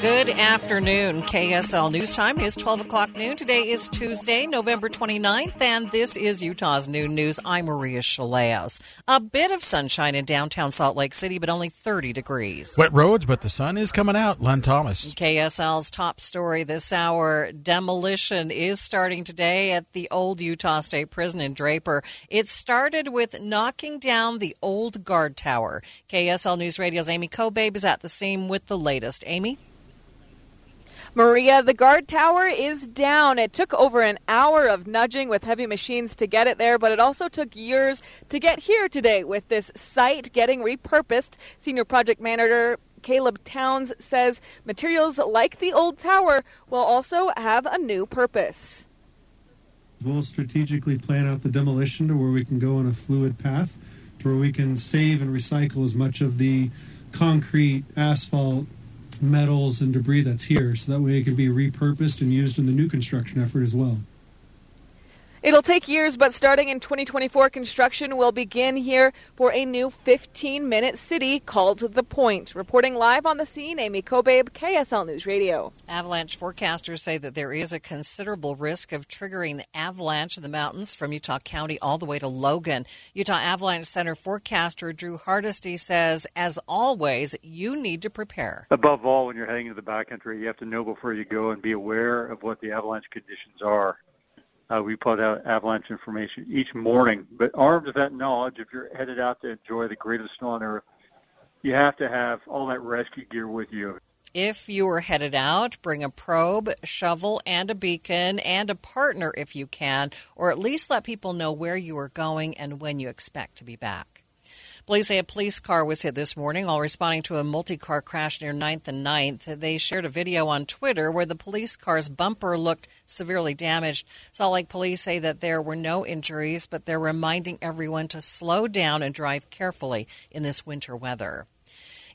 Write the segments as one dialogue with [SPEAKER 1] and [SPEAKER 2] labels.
[SPEAKER 1] Good afternoon. KSL News Time. is 12 o'clock noon. Today is Tuesday, November 29th, and this is Utah's Noon News. I'm Maria Shilaos. A bit of sunshine in downtown Salt Lake City, but only 30 degrees.
[SPEAKER 2] Wet roads, but the sun is coming out. Len Thomas.
[SPEAKER 1] KSL's top story this hour demolition is starting today at the old Utah State Prison in Draper. It started with knocking down the old guard tower. KSL News Radio's Amy Kobabe is at the scene with the latest. Amy?
[SPEAKER 3] Maria, the guard tower is down. It took over an hour of nudging with heavy machines to get it there, but it also took years to get here today with this site getting repurposed. Senior project manager Caleb Towns says materials like the old tower will also have a new purpose.
[SPEAKER 4] We'll strategically plan out the demolition to where we can go on a fluid path to where we can save and recycle as much of the concrete, asphalt, metals and debris that's here so that way it can be repurposed and used in the new construction effort as well.
[SPEAKER 3] It'll take years, but starting in 2024, construction will begin here for a new 15 minute city called The Point. Reporting live on the scene, Amy Kobabe, KSL News Radio.
[SPEAKER 1] Avalanche forecasters say that there is a considerable risk of triggering avalanche in the mountains from Utah County all the way to Logan. Utah Avalanche Center forecaster Drew Hardesty says, as always, you need to prepare.
[SPEAKER 5] Above all, when you're heading into the backcountry, you have to know before you go and be aware of what the avalanche conditions are. Uh, we put out avalanche information each morning. But armed with that knowledge, if you're headed out to enjoy the greatest snow on earth, you have to have all that rescue gear with you.
[SPEAKER 1] If you are headed out, bring a probe, shovel, and a beacon, and a partner if you can, or at least let people know where you are going and when you expect to be back. Police say a police car was hit this morning while responding to a multi car crash near 9th and 9th. They shared a video on Twitter where the police car's bumper looked severely damaged. Salt Lake police say that there were no injuries, but they're reminding everyone to slow down and drive carefully in this winter weather.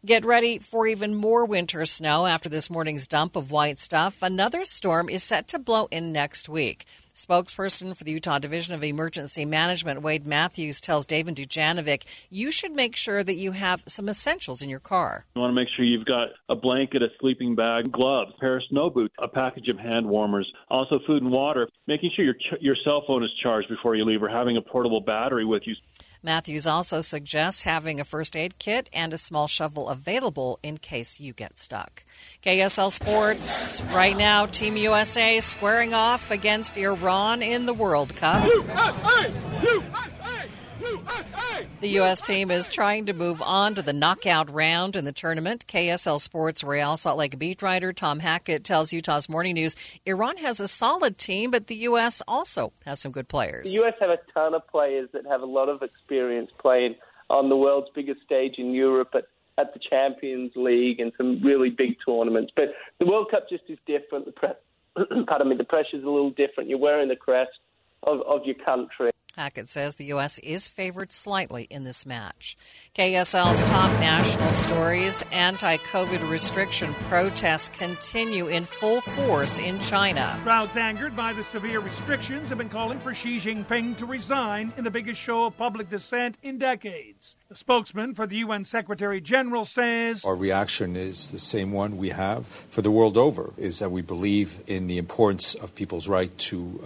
[SPEAKER 1] Get ready for even more winter snow after this morning's dump of white stuff. Another storm is set to blow in next week. Spokesperson for the Utah Division of Emergency Management, Wade Matthews, tells Dave and Dujanovic you should make sure that you have some essentials in your car.
[SPEAKER 6] You want to make sure you've got a blanket, a sleeping bag, gloves, a pair of snow boots, a package of hand warmers, also food and water, making sure your, your cell phone is charged before you leave or having a portable battery with you.
[SPEAKER 1] Matthews also suggests having a first aid kit and a small shovel available in case you get stuck. KSL Sports, right now, Team USA squaring off against Iran in the World Cup. The U.S. team is trying to move on to the knockout round in the tournament. KSL Sports Real Salt Lake beat writer Tom Hackett tells Utah's Morning News Iran has a solid team, but the U.S. also has some good players.
[SPEAKER 7] The U.S. have a ton of players that have a lot of experience playing on the world's biggest stage in Europe at, at the Champions League and some really big tournaments. But the World Cup just is different. The pre- pardon me, the pressure's a little different. You're wearing the crest of, of your country.
[SPEAKER 1] Hackett says the U.S. is favored slightly in this match. KSL's top national stories anti COVID restriction protests continue in full force in China.
[SPEAKER 8] Crowds angered by the severe restrictions have been calling for Xi Jinping to resign in the biggest show of public dissent in decades. The spokesman for the UN Secretary General says
[SPEAKER 9] Our reaction is the same one we have for the world over is that we believe in the importance of people's right to,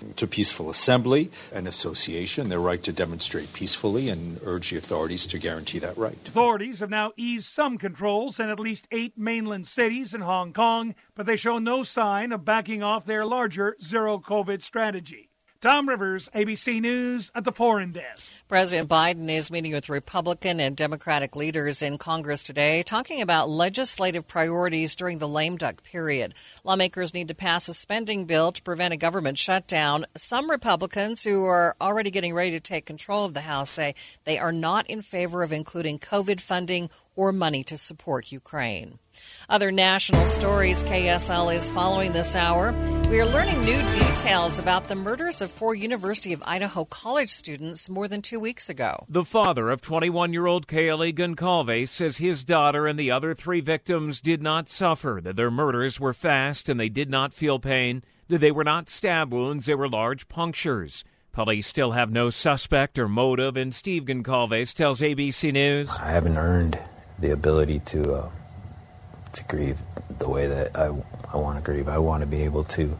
[SPEAKER 9] uh, to peaceful assembly and association, their right to demonstrate peacefully, and urge the authorities to guarantee that right.
[SPEAKER 8] Authorities have now eased some controls in at least eight mainland cities in Hong Kong, but they show no sign of backing off their larger zero COVID strategy.
[SPEAKER 10] Tom Rivers, ABC News at the Foreign Desk.
[SPEAKER 1] President Biden is meeting with Republican and Democratic leaders in Congress today, talking about legislative priorities during the lame duck period. Lawmakers need to pass a spending bill to prevent a government shutdown. Some Republicans who are already getting ready to take control of the House say they are not in favor of including COVID funding or money to support Ukraine. Other national stories KSL is following this hour. We are learning new details about the murders of four University of Idaho college students more than two weeks ago.
[SPEAKER 11] The father of 21 year old Kaylee Goncalves says his daughter and the other three victims did not suffer, that their murders were fast and they did not feel pain, that they were not stab wounds, they were large punctures. Police still have no suspect or motive, and Steve Goncalves tells ABC News.
[SPEAKER 12] I haven't earned the ability to uh, to grieve the way that I, I want to grieve. I want to be able to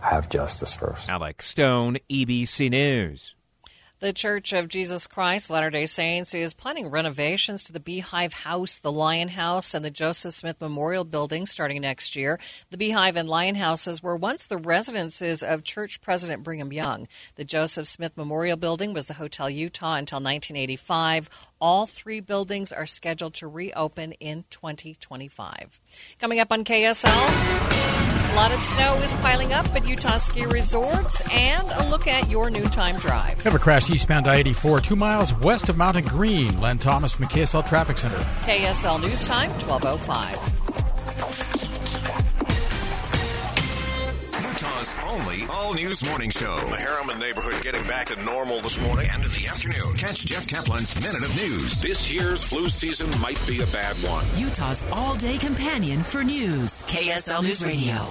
[SPEAKER 12] have justice first.
[SPEAKER 11] Alex Stone, ABC News.
[SPEAKER 1] The Church of Jesus Christ Latter day Saints is planning renovations to the Beehive House, the Lion House, and the Joseph Smith Memorial Building starting next year. The Beehive and Lion Houses were once the residences of Church President Brigham Young. The Joseph Smith Memorial Building was the Hotel Utah until 1985. All three buildings are scheduled to reopen in 2025. Coming up on KSL. A lot of snow is piling up at Utah ski resorts, and a look at your noontime drive.
[SPEAKER 2] Have a crash eastbound I 84, two miles west of Mountain Green. Len Thomas, KSL Traffic Center.
[SPEAKER 1] KSL News Time, 1205.
[SPEAKER 13] Utah's only all news morning show. The Harriman neighborhood getting back to normal this morning and in the afternoon. Catch Jeff Kaplan's Minute of News. This year's flu season might be a bad one.
[SPEAKER 14] Utah's all day companion for news. KSL News Radio.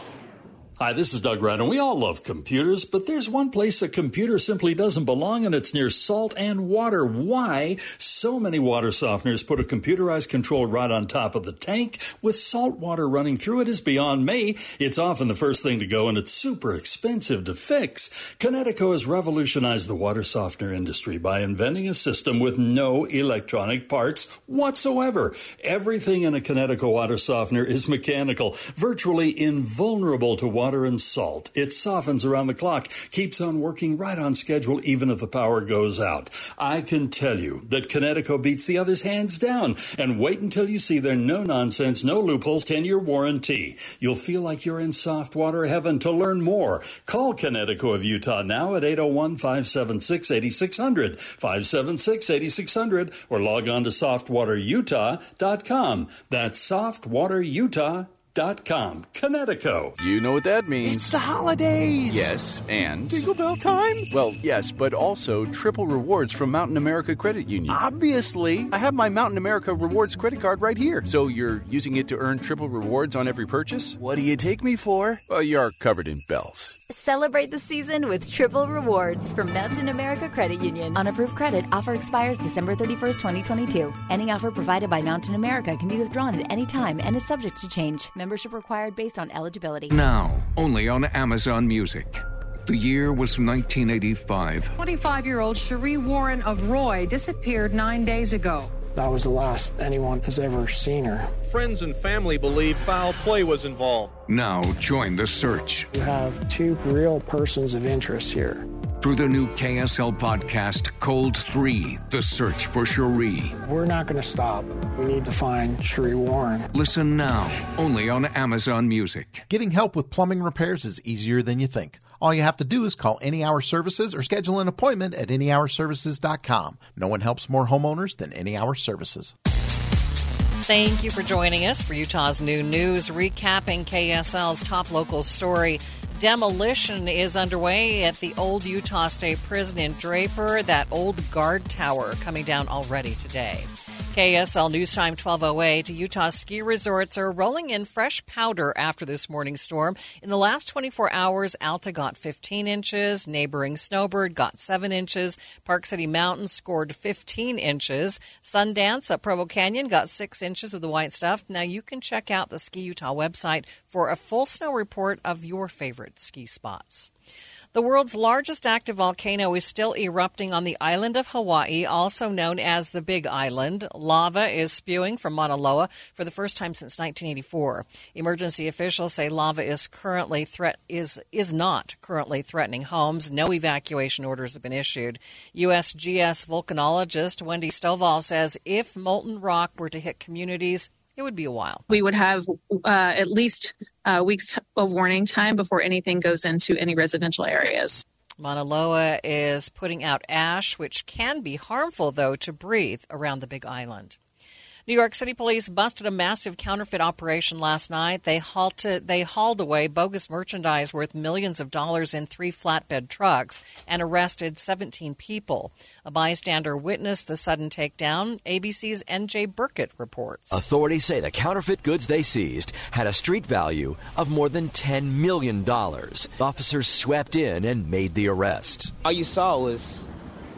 [SPEAKER 8] Hi, this is Doug Ryan. And we all love computers, but there's one place a computer simply doesn't belong, and it's near salt and water. Why? So many water softeners put a computerized control right on top of the tank with salt water running through it is beyond me. It's often the first thing to go, and it's super expensive to fix. Kinetico has revolutionized the water softener industry by inventing a system with no electronic parts whatsoever. Everything in a Kinetico water softener is mechanical, virtually invulnerable to water water and salt. It softens around the clock, keeps on working right on schedule even if the power goes out. I can tell you that Kinetico beats the others hands down. And wait until you see their no nonsense, no loopholes 10 year warranty. You'll feel like you're in soft water heaven. To learn more, call Kinetico of Utah now at 801 576 8600, 576 8600, or log on to softwaterutah.com. That's softwaterutah.com dot com. Kinetico.
[SPEAKER 15] You know what that means.
[SPEAKER 16] It's the holidays.
[SPEAKER 15] Yes, and
[SPEAKER 16] Jingle bell time.
[SPEAKER 15] Well, yes, but also triple rewards from Mountain America Credit Union.
[SPEAKER 16] Obviously,
[SPEAKER 15] I have my Mountain America Rewards credit card right here. So you're using it to earn triple rewards on every purchase?
[SPEAKER 16] What do you take me for?
[SPEAKER 15] Uh, well, you're covered in bells.
[SPEAKER 17] Celebrate the season with triple rewards from Mountain America Credit Union. On approved credit, offer expires December 31st, 2022. Any offer provided by Mountain America can be withdrawn at any time and is subject to change. Membership required based on eligibility.
[SPEAKER 18] Now, only on Amazon Music. The year was 1985.
[SPEAKER 19] 25 year old Cherie Warren of Roy disappeared nine days ago.
[SPEAKER 20] That was the last anyone has ever seen her.
[SPEAKER 21] Friends and family believe foul play was involved.
[SPEAKER 18] Now join the search.
[SPEAKER 20] You have two real persons of interest here.
[SPEAKER 18] Through the new KSL podcast, Cold 3 The Search for Cherie.
[SPEAKER 20] We're not going to stop. We need to find Cherie Warren.
[SPEAKER 18] Listen now, only on Amazon Music.
[SPEAKER 22] Getting help with plumbing repairs is easier than you think. All you have to do is call Any Hour Services or schedule an appointment at anyhourservices.com. No one helps more homeowners than Any Hour Services.
[SPEAKER 1] Thank you for joining us for Utah's new news, recapping KSL's top local story. Demolition is underway at the old Utah State Prison in Draper, that old guard tower coming down already today. KSL News Time 1208. Utah ski resorts are rolling in fresh powder after this morning storm. In the last 24 hours, Alta got 15 inches, neighboring Snowbird got 7 inches, Park City Mountain scored 15 inches, Sundance at Provo Canyon got 6 inches of the white stuff. Now you can check out the Ski Utah website for a full snow report of your favorite ski spots. The world's largest active volcano is still erupting on the island of Hawaii, also known as the Big Island. Lava is spewing from Mauna Loa for the first time since 1984. Emergency officials say lava is currently threat is is not currently threatening homes. No evacuation orders have been issued. USGS volcanologist Wendy Stovall says if molten rock were to hit communities, it would be a while.
[SPEAKER 23] We would have uh, at least uh, weeks of warning time before anything goes into any residential areas.
[SPEAKER 1] Mauna Loa is putting out ash, which can be harmful, though, to breathe around the Big Island. New York City police busted a massive counterfeit operation last night. They halted they hauled away bogus merchandise worth millions of dollars in three flatbed trucks and arrested 17 people. A bystander witnessed the sudden takedown. ABC's NJ Burkett reports.
[SPEAKER 24] Authorities say the counterfeit goods they seized had a street value of more than $10 million. Officers swept in and made the arrests.
[SPEAKER 25] All you saw was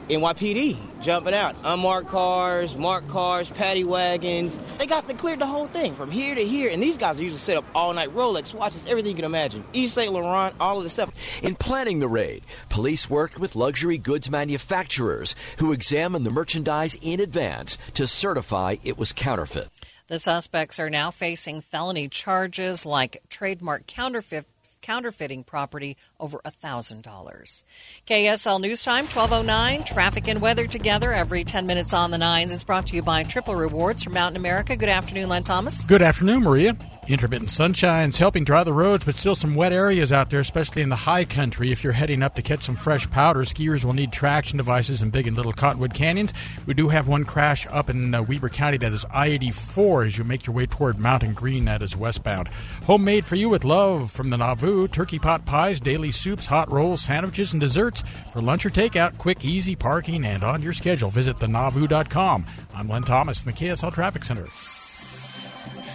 [SPEAKER 25] NYPD jumping out. Unmarked cars, marked cars, paddy wagons. They got they cleared the whole thing from here to here. And these guys are usually set up all night Rolex watches, everything you can imagine. Yves St. Laurent, all of this stuff.
[SPEAKER 24] In planning the raid, police worked with luxury goods manufacturers who examined the merchandise in advance to certify it was counterfeit.
[SPEAKER 1] The suspects are now facing felony charges like trademark counterfeit counterfeiting property over $1,000. KSL News Time, 1209. Traffic and weather together every 10 minutes on the nines. It's brought to you by Triple Rewards from Mountain America. Good afternoon, Len Thomas.
[SPEAKER 2] Good afternoon, Maria. Intermittent sunshine's helping dry the roads, but still some wet areas out there, especially in the high country. If you're heading up to catch some fresh powder, skiers will need traction devices in big and little Cottonwood canyons. We do have one crash up in uh, Weber County that is I 84 as you make your way toward Mountain Green, that is westbound. Homemade for you with love from the Nauvoo turkey pot pies, daily soups, hot rolls, sandwiches, and desserts for lunch or takeout. Quick, easy parking and on your schedule. Visit thenauvoo.com. I'm Len Thomas in the KSL Traffic Center.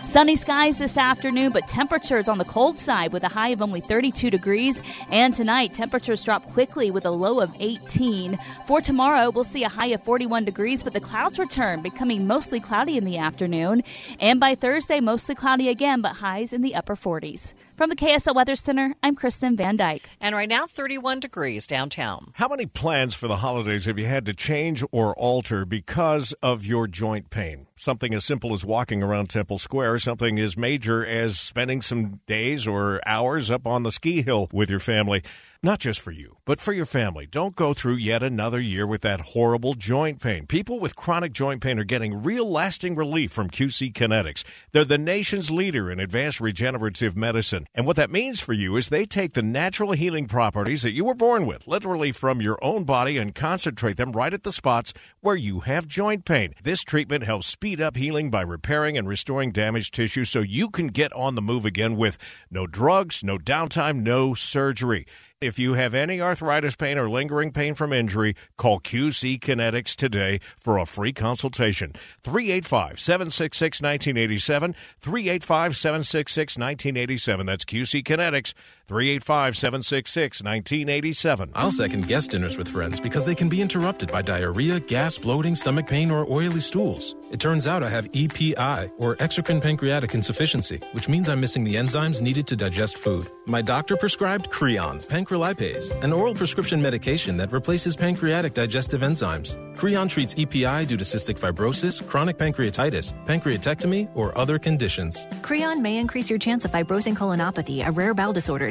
[SPEAKER 26] Sunny skies this afternoon, but temperatures on the cold side with a high of only 32 degrees. And tonight, temperatures drop quickly with a low of 18. For tomorrow, we'll see a high of 41 degrees, but the clouds return, becoming mostly cloudy in the afternoon. And by Thursday, mostly cloudy again, but highs in the upper 40s. From the KSL Weather Center, I'm Kristen Van Dyke.
[SPEAKER 1] And right now, 31 degrees downtown.
[SPEAKER 27] How many plans for the holidays have you had to change or alter because of your joint pain? Something as simple as walking around Temple Square, something as major as spending some days or hours up on the ski hill with your family. Not just for you, but for your family. Don't go through yet another year with that horrible joint pain. People with chronic joint pain are getting real lasting relief from QC Kinetics. They're the nation's leader in advanced regenerative medicine. And what that means for you is they take the natural healing properties that you were born with, literally from your own body, and concentrate them right at the spots where you have joint pain. This treatment helps speed up healing by repairing and restoring damaged tissue so you can get on the move again with no drugs, no downtime, no surgery. If you have any arthritis pain or lingering pain from injury, call QC Kinetics today for a free consultation. 385 766 1987. 385 766 1987. That's QC Kinetics. 385 766 1987.
[SPEAKER 28] I'll second guest dinners with friends because they can be interrupted by diarrhea, gas, bloating, stomach pain, or oily stools. It turns out I have EPI, or exocrine pancreatic insufficiency, which means I'm missing the enzymes needed to digest food. My doctor prescribed Creon, pancrelipase, an oral prescription medication that replaces pancreatic digestive enzymes. Creon treats EPI due to cystic fibrosis, chronic pancreatitis, pancreatectomy, or other conditions.
[SPEAKER 14] Creon may increase your chance of fibrosing colonopathy, a rare bowel disorder.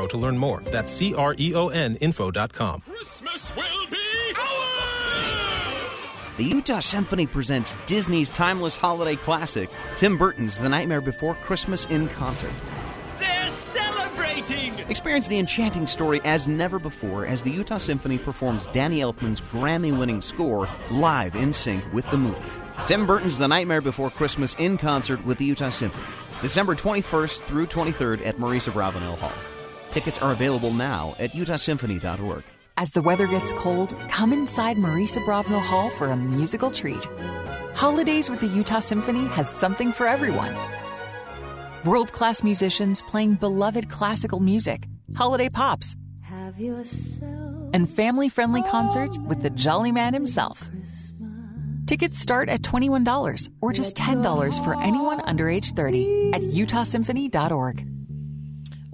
[SPEAKER 28] to learn more. That's C R E O N info.com.
[SPEAKER 29] Christmas will be
[SPEAKER 30] The Utah Symphony presents Disney's timeless holiday classic, Tim Burton's The Nightmare Before Christmas in concert.
[SPEAKER 29] They're celebrating!
[SPEAKER 30] Experience the enchanting story as never before as the Utah Symphony performs Danny Elfman's Grammy winning score live in sync with the movie. Tim Burton's The Nightmare Before Christmas in concert with the Utah Symphony. December 21st through 23rd at Maurice Abravanel Hall. Tickets are available now at utahsymphony.org.
[SPEAKER 31] As the weather gets cold, come inside Maurice Abravanel Hall for a musical treat. Holidays with the Utah Symphony has something for everyone. World class musicians playing beloved classical music, holiday pops, and family friendly concerts with the Jolly Man himself. Tickets start at $21 or just $10 for anyone under age 30 at utahsymphony.org.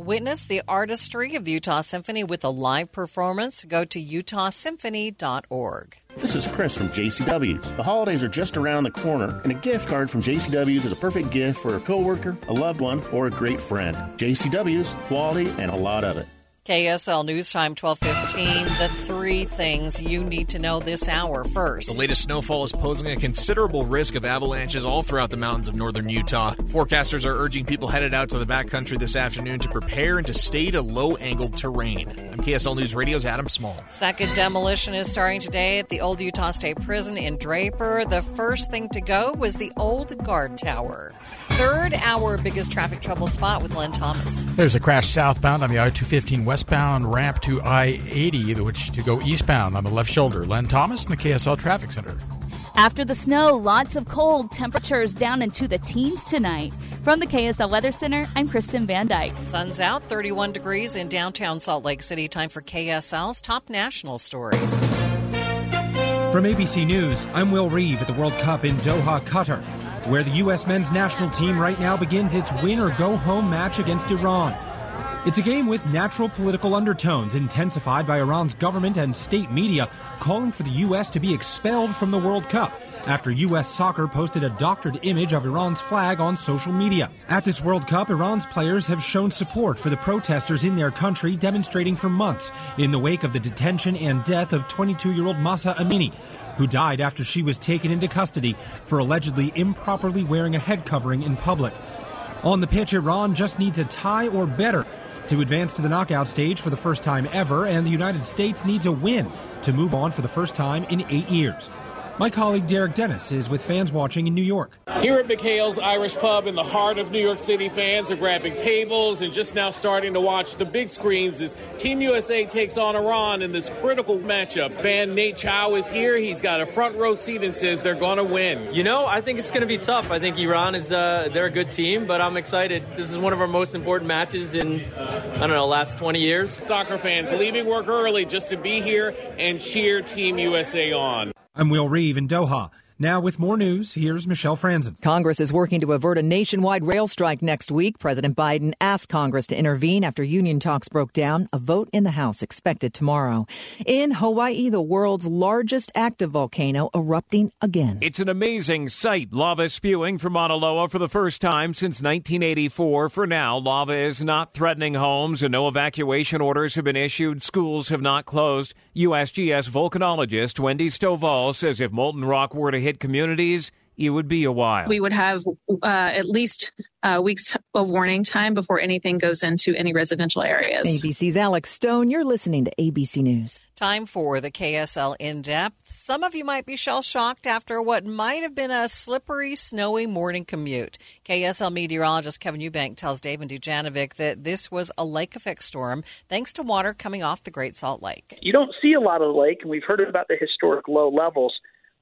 [SPEAKER 1] Witness the artistry of the Utah Symphony with a live performance. Go to utahsymphony.org.
[SPEAKER 15] This is Chris from JCW's. The holidays are just around the corner, and a gift card from JCW's is a perfect gift for a coworker, a loved one, or a great friend. JCW's, quality, and a lot of it.
[SPEAKER 1] KSL News Time 1215. The three things you need to know this hour first.
[SPEAKER 32] The latest snowfall is posing a considerable risk of avalanches all throughout the mountains of northern Utah. Forecasters are urging people headed out to the backcountry this afternoon to prepare and to stay to low angled terrain. I'm KSL News Radio's Adam Small.
[SPEAKER 1] Second demolition is starting today at the old Utah State Prison in Draper. The first thing to go was the old guard tower. Third, hour biggest traffic trouble spot with Len Thomas.
[SPEAKER 2] There's a crash southbound on the I 215 westbound ramp to I 80, which to go eastbound on the left shoulder. Len Thomas in the KSL Traffic Center.
[SPEAKER 26] After the snow, lots of cold. Temperatures down into the teens tonight. From the KSL Weather Center, I'm Kristen Van Dyke.
[SPEAKER 1] Sun's out, 31 degrees in downtown Salt Lake City. Time for KSL's top national stories.
[SPEAKER 33] From ABC News, I'm Will Reeve at the World Cup in Doha, Qatar, where the U.S. men's national team right now begins its win or go home match against Iran. It's a game with natural political undertones intensified by Iran's government and state media calling for the U.S. to be expelled from the World Cup after U.S. soccer posted a doctored image of Iran's flag on social media. At this World Cup, Iran's players have shown support for the protesters in their country demonstrating for months in the wake of the detention and death of 22 year old Mahsa Amini, who died after she was taken into custody for allegedly improperly wearing a head covering in public. On the pitch, Iran just needs a tie or better to advance to the knockout stage for the first time ever, and the United States needs a win to move on for the first time in eight years. My colleague Derek Dennis is with fans watching in New York.
[SPEAKER 34] Here at McHale's Irish Pub in the heart of New York City, fans are grabbing tables and just now starting to watch the big screens as Team USA takes on Iran in this critical matchup. Fan Nate Chow is here. He's got a front row seat and says they're going to win.
[SPEAKER 35] You know, I think it's going to be tough. I think Iran is uh, they're a good team, but I'm excited. This is one of our most important matches in I don't know last 20 years.
[SPEAKER 34] Soccer fans leaving work early just to be here and cheer Team USA on.
[SPEAKER 33] I'm Will Reeve in Doha. Now, with more news, here's Michelle Franzen.
[SPEAKER 36] Congress is working to avert a nationwide rail strike next week. President Biden asked Congress to intervene after union talks broke down. A vote in the House expected tomorrow. In Hawaii, the world's largest active volcano erupting again.
[SPEAKER 11] It's an amazing sight. Lava spewing from Mauna Loa for the first time since 1984. For now, lava is not threatening homes and no evacuation orders have been issued. Schools have not closed. USGS volcanologist Wendy Stovall says if molten rock were to hit communities, it would be a while.
[SPEAKER 37] We would have uh, at least uh, weeks of warning time before anything goes into any residential areas.
[SPEAKER 36] ABC's Alex Stone, you're listening to ABC News.
[SPEAKER 1] Time for the KSL in depth. Some of you might be shell shocked after what might have been a slippery, snowy morning commute. KSL meteorologist Kevin Eubank tells Dave and Dujanovic that this was a lake effect storm thanks to water coming off the Great Salt Lake.
[SPEAKER 38] You don't see a lot of the lake, and we've heard about the historic low levels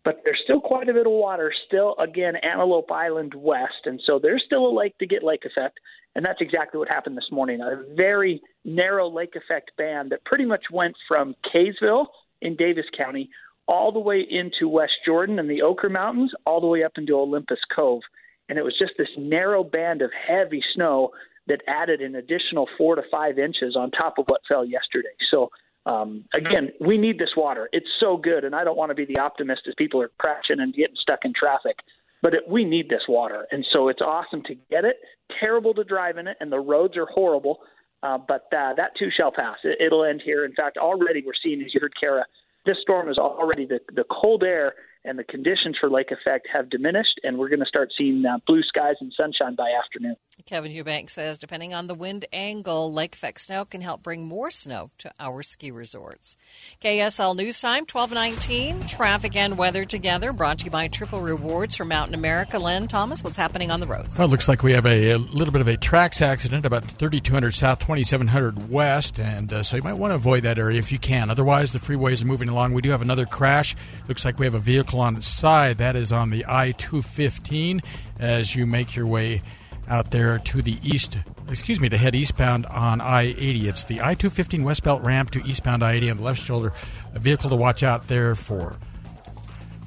[SPEAKER 38] but there's still quite a bit of water still again antelope island west and so there's still a lake to get lake effect and that's exactly what happened this morning. A very narrow lake effect band that pretty much went from kaysville in davis county all the way into west jordan and the oquirrh mountains all the way up into olympus cove. And it was just this narrow band of heavy snow that added an additional four to five inches on top of what fell yesterday. So um, again, we need this water. It's so good, and I don't want to be the optimist as people are crashing and getting stuck in traffic. But it, we need this water, and so it's awesome to get it. Terrible to drive in it, and the roads are horrible. Uh, but uh, that too shall pass. It, it'll end here. In fact, already we're seeing, as you heard Kara, this storm is already the, the cold air and the conditions for lake effect have diminished, and we're going to start seeing uh, blue skies and sunshine by afternoon.
[SPEAKER 1] Kevin Eubank says, depending on the wind angle, lake effect snow can help bring more snow to our ski resorts. KSL News Time, 1219, traffic and weather together, brought to you by Triple Rewards for Mountain America. Len Thomas, what's happening on the roads?
[SPEAKER 2] Well, it looks like we have a, a little bit of a TRAX accident about 3200 south, 2700 west, and uh, so you might want to avoid that area if you can. Otherwise, the freeways are moving along. We do have another crash. Looks like we have a vehicle on its side. That is on the I 215 as you make your way out there to the east, excuse me, to head eastbound on I 80. It's the I 215 West Belt ramp to eastbound I 80 on the left shoulder. A vehicle to watch out there for.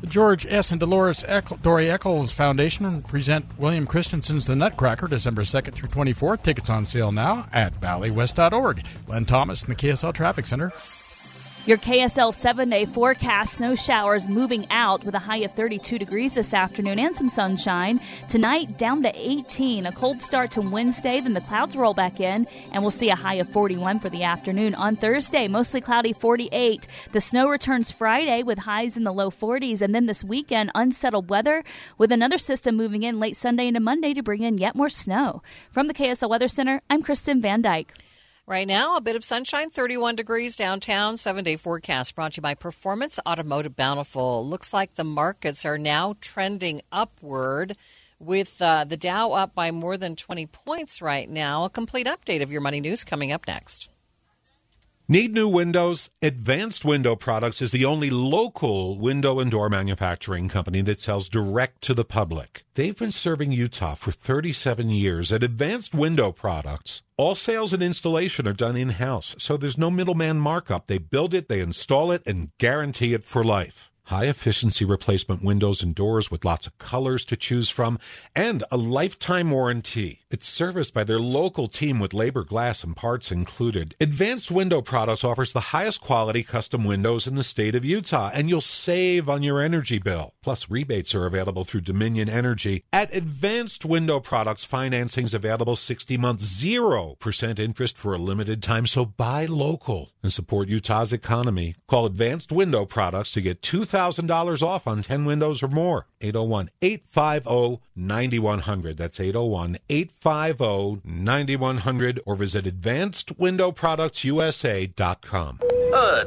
[SPEAKER 2] The George S. and Dolores Dory Eccles Foundation present William Christensen's The Nutcracker December 2nd through 24th. Tickets on sale now at balletwest.org. Len Thomas in the KSL Traffic Center.
[SPEAKER 26] Your KSL seven day forecast snow showers moving out with a high of 32 degrees this afternoon and some sunshine. Tonight, down to 18. A cold start to Wednesday, then the clouds roll back in, and we'll see a high of 41 for the afternoon. On Thursday, mostly cloudy 48. The snow returns Friday with highs in the low 40s, and then this weekend, unsettled weather with another system moving in late Sunday into Monday to bring in yet more snow. From the KSL Weather Center, I'm Kristen Van Dyke.
[SPEAKER 1] Right now, a bit of sunshine, 31 degrees downtown. Seven day forecast brought to you by Performance Automotive Bountiful. Looks like the markets are now trending upward with uh, the Dow up by more than 20 points right now. A complete update of your money news coming up next.
[SPEAKER 13] Need new windows? Advanced Window Products is the only local window and door manufacturing company that sells direct to the public. They've been serving Utah for 37 years. At Advanced Window Products, all sales and installation are done in house, so there's no middleman markup. They build it, they install it, and guarantee it for life. High efficiency replacement windows and doors with lots of colors to choose from, and a lifetime warranty. It's serviced by their local team with labor, glass, and parts included. Advanced Window Products offers the highest quality custom windows in the state of Utah, and you'll save on your energy bill. Plus, rebates are available through Dominion Energy. At Advanced Window Products, financing's available 60 months, 0% interest for a limited time, so buy local and support Utah's economy. Call Advanced Window Products to get $2,000 off on 10 windows or more. 801 850 9100. That's 801 850 9100 or visit AdvancedWindowProductsUSA.com.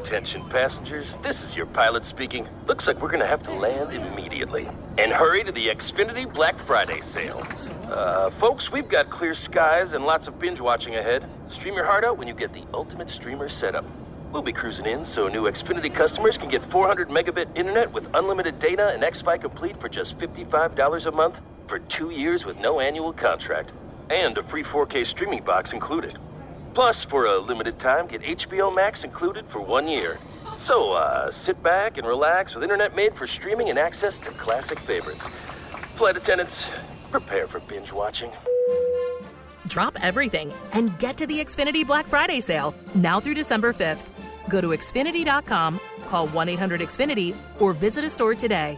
[SPEAKER 37] Attention passengers, this is your pilot speaking. Looks like we're going to have to land immediately. And hurry to the Xfinity Black Friday sale. Uh, folks, we've got clear skies and lots of binge watching ahead. Stream your heart out when you get the ultimate streamer setup. We'll be cruising in so new Xfinity customers can get 400 megabit internet with unlimited data and X-Fi Complete for just $55 a month for two years with no annual contract. And a free 4K streaming box included. Plus, for a limited time, get HBO Max included for one year. So, uh, sit back and relax with internet made for streaming and access to classic favorites. Flight attendants, prepare for binge watching.
[SPEAKER 39] Drop everything and get to the Xfinity Black Friday sale now through December 5th. Go to Xfinity.com, call 1 800 Xfinity, or visit a store today.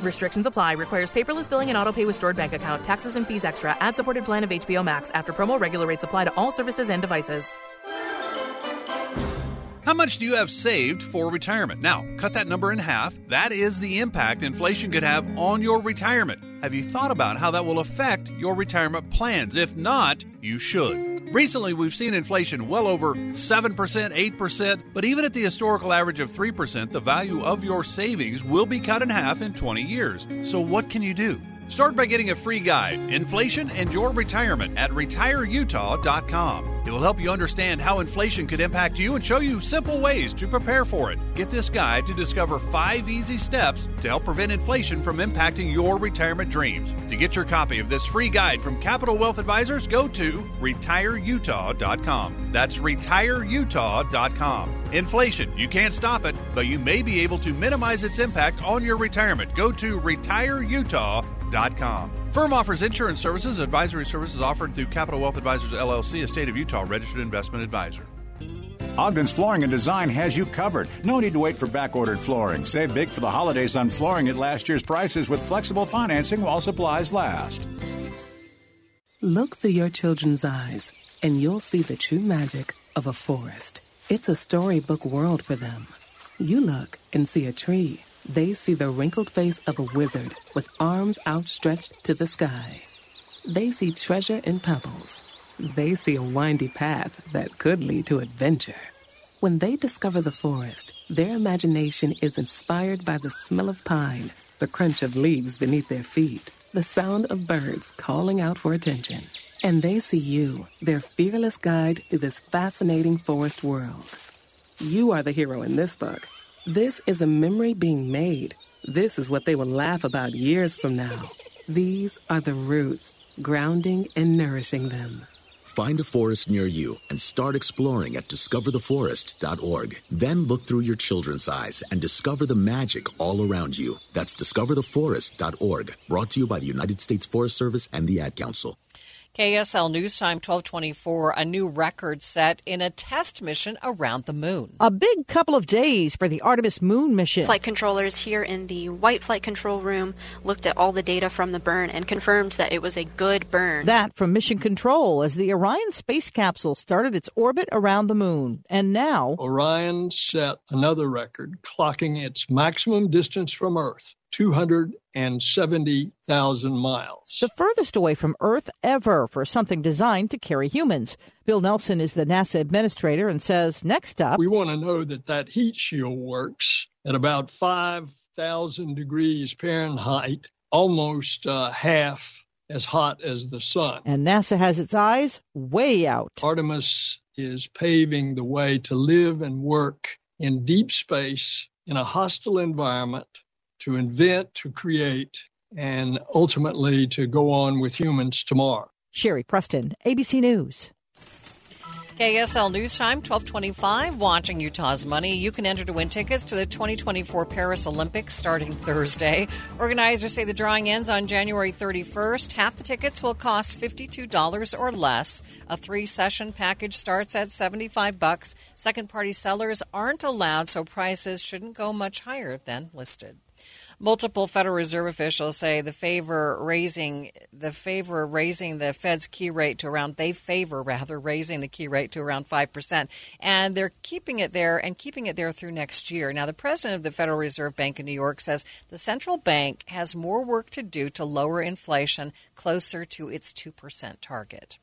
[SPEAKER 39] Restrictions apply. Requires paperless billing and auto pay with stored bank account. Taxes and fees extra. Ad supported plan of HBO Max. After promo, regular rates apply to all services and devices.
[SPEAKER 40] How much do you have saved for retirement? Now, cut that number in half. That is the impact inflation could have on your retirement. Have you thought about how that will affect your retirement plans? If not, you should. Recently, we've seen inflation well over 7%, 8%, but even at the historical average of 3%, the value of your savings will be cut in half in 20 years. So, what can you do? Start by getting a free guide, Inflation and Your Retirement, at retireutah.com. It will help you understand how inflation could impact you and show you simple ways to prepare for it. Get this guide to discover five easy steps to help prevent inflation from impacting your retirement dreams. To get your copy of this free guide from Capital Wealth Advisors, go to retireutah.com. That's retireutah.com. Inflation, you can't stop it, but you may be able to minimize its impact on your retirement. Go to retireutah.com. Firm offers insurance services, advisory services offered through Capital Wealth Advisors LLC, a state of Utah registered investment advisor.
[SPEAKER 41] Ogden's Flooring and Design has you covered. No need to wait for back-ordered flooring. Save big for the holidays on flooring at last year's prices with flexible financing while supplies last.
[SPEAKER 42] Look through your children's eyes, and you'll see the true magic of a forest. It's a storybook world for them. You look and see a tree they see the wrinkled face of a wizard with arms outstretched to the sky. They see treasure in pebbles. They see a windy path that could lead to adventure. When they discover the forest, their imagination is inspired by the smell of pine, the crunch of leaves beneath their feet, the sound of birds calling out for attention. And they see you, their fearless guide through this fascinating forest world. You are the hero in this book. This is a memory being made. This is what they will laugh about years from now. These are the roots, grounding and nourishing them.
[SPEAKER 43] Find a forest near you and start exploring at discovertheforest.org. Then look through your children's eyes and discover the magic all around you. That's discovertheforest.org. Brought to you by the United States Forest Service and the Ad Council.
[SPEAKER 1] KSL News Time 1224, a new record set in a test mission around the moon.
[SPEAKER 44] A big couple of days for the Artemis moon mission.
[SPEAKER 45] Flight controllers here in the White Flight Control Room looked at all the data from the burn and confirmed that it was a good burn.
[SPEAKER 44] That from Mission Control as the Orion space capsule started its orbit around the moon. And now,
[SPEAKER 46] Orion set another record, clocking its maximum distance from Earth. 270,000 miles.
[SPEAKER 44] The furthest away from Earth ever for something designed to carry humans. Bill Nelson is the NASA administrator and says next up,
[SPEAKER 46] We want to know that that heat shield works at about 5,000 degrees Fahrenheit, almost uh, half as hot as the sun.
[SPEAKER 44] And NASA has its eyes way out.
[SPEAKER 46] Artemis is paving the way to live and work in deep space in a hostile environment to invent, to create, and ultimately to go on with humans tomorrow.
[SPEAKER 44] Sherry Preston, ABC News.
[SPEAKER 1] KSL News Time, 1225, watching Utah's Money. You can enter to win tickets to the 2024 Paris Olympics starting Thursday. Organizers say the drawing ends on January 31st. Half the tickets will cost $52 or less. A three-session package starts at 75 bucks. Second-party sellers aren't allowed, so prices shouldn't go much higher than listed. Multiple Federal Reserve officials say the favor raising the favor raising the Fed's key rate to around they favor rather raising the key rate to around five percent, and they're keeping it there and keeping it there through next year. Now, the president of the Federal Reserve Bank of New York says the central bank has more work to do to lower inflation closer to its two percent target.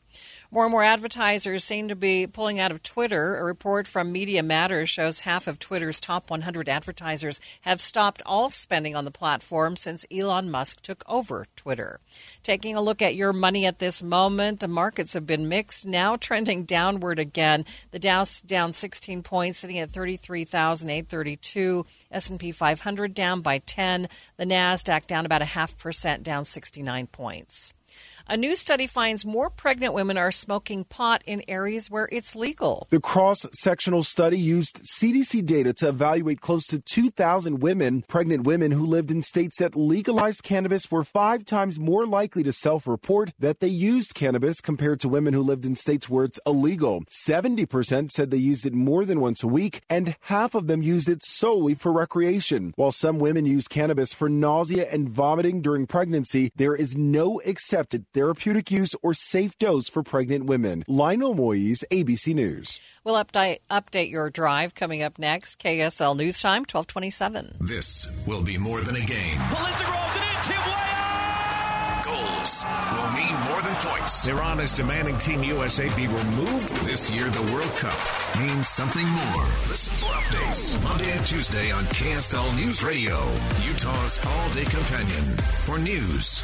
[SPEAKER 1] More and more advertisers seem to be pulling out of Twitter. A report from Media Matters shows half of Twitter's top 100 advertisers have stopped all spending on the platform since Elon Musk took over Twitter. Taking a look at your money at this moment, the markets have been mixed, now trending downward again. The Dow's down 16 points, sitting at 33,832. S&P 500 down by 10. The Nasdaq down about a half percent, down 69 points. A new study finds more pregnant women are smoking pot in areas where it's legal.
[SPEAKER 47] The cross sectional study used CDC data to evaluate close to 2,000 women. Pregnant women who lived in states that legalized cannabis were five times more likely to self report that they used cannabis compared to women who lived in states where it's illegal. 70% said they used it more than once a week, and half of them used it solely for recreation. While some women use cannabis for nausea and vomiting during pregnancy, there is no accepted therapeutic use or safe dose for pregnant women. Lionel Moise, ABC News.
[SPEAKER 1] We'll update update your drive coming up next. KSL News Time, 1227.
[SPEAKER 15] This will be more than a game. Goals will mean more than points. Iran is demanding Team USA be removed. This year, the World Cup means something more. Listen for updates Monday and Tuesday on KSL News Radio, Utah's all-day companion for news.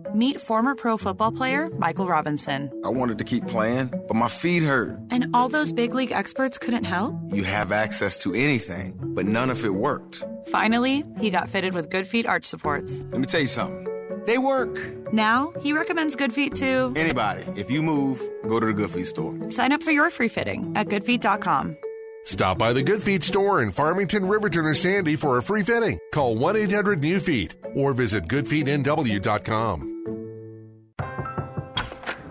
[SPEAKER 48] Meet former pro football player Michael Robinson.
[SPEAKER 49] I wanted to keep playing, but my feet hurt.
[SPEAKER 48] And all those big league experts couldn't help?
[SPEAKER 49] You have access to anything, but none of it worked.
[SPEAKER 48] Finally, he got fitted with Good Feet arch supports.
[SPEAKER 49] Let me tell you something. They work.
[SPEAKER 48] Now, he recommends Good Feet to
[SPEAKER 49] anybody. If you move, go to the Good Feet store.
[SPEAKER 48] Sign up for your free fitting at goodfeet.com.
[SPEAKER 50] Stop by the Good Feet store in Farmington, Riverton, or Sandy for a free fitting. Call 1 800 New Feet or visit goodfeetnw.com.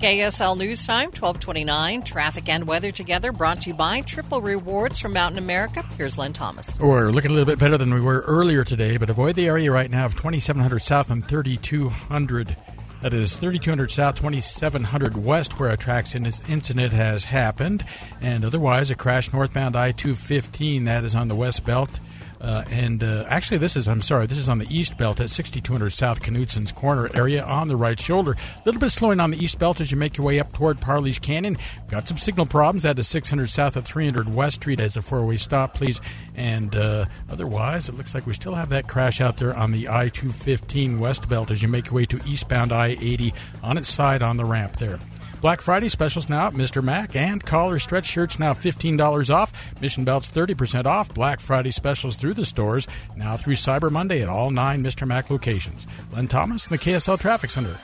[SPEAKER 1] KSL News Time, 1229. Traffic and weather together brought to you by Triple Rewards from Mountain America. Here's Len Thomas.
[SPEAKER 2] We're looking a little bit better than we were earlier today, but avoid the area right now of 2700 South and 3200. That is 3200 South, 2700 West, where a tracks in this incident has happened. And otherwise, a crash northbound I 215. That is on the West Belt. Uh, and uh, actually, this is, I'm sorry, this is on the east belt at 6200 South Knudsen's Corner area on the right shoulder. A little bit slowing on the east belt as you make your way up toward Parley's Canyon. Got some signal problems at the 600 South at 300 West Street as a four way stop, please. And uh, otherwise, it looks like we still have that crash out there on the I 215 West belt as you make your way to eastbound I 80 on its side on the ramp there. Black Friday specials now at Mr. Mac and collar stretch shirts now $15 off. Mission belts 30% off. Black Friday specials through the stores now through Cyber Monday at all nine Mr. Mac locations. Len Thomas in the KSL Traffic Center.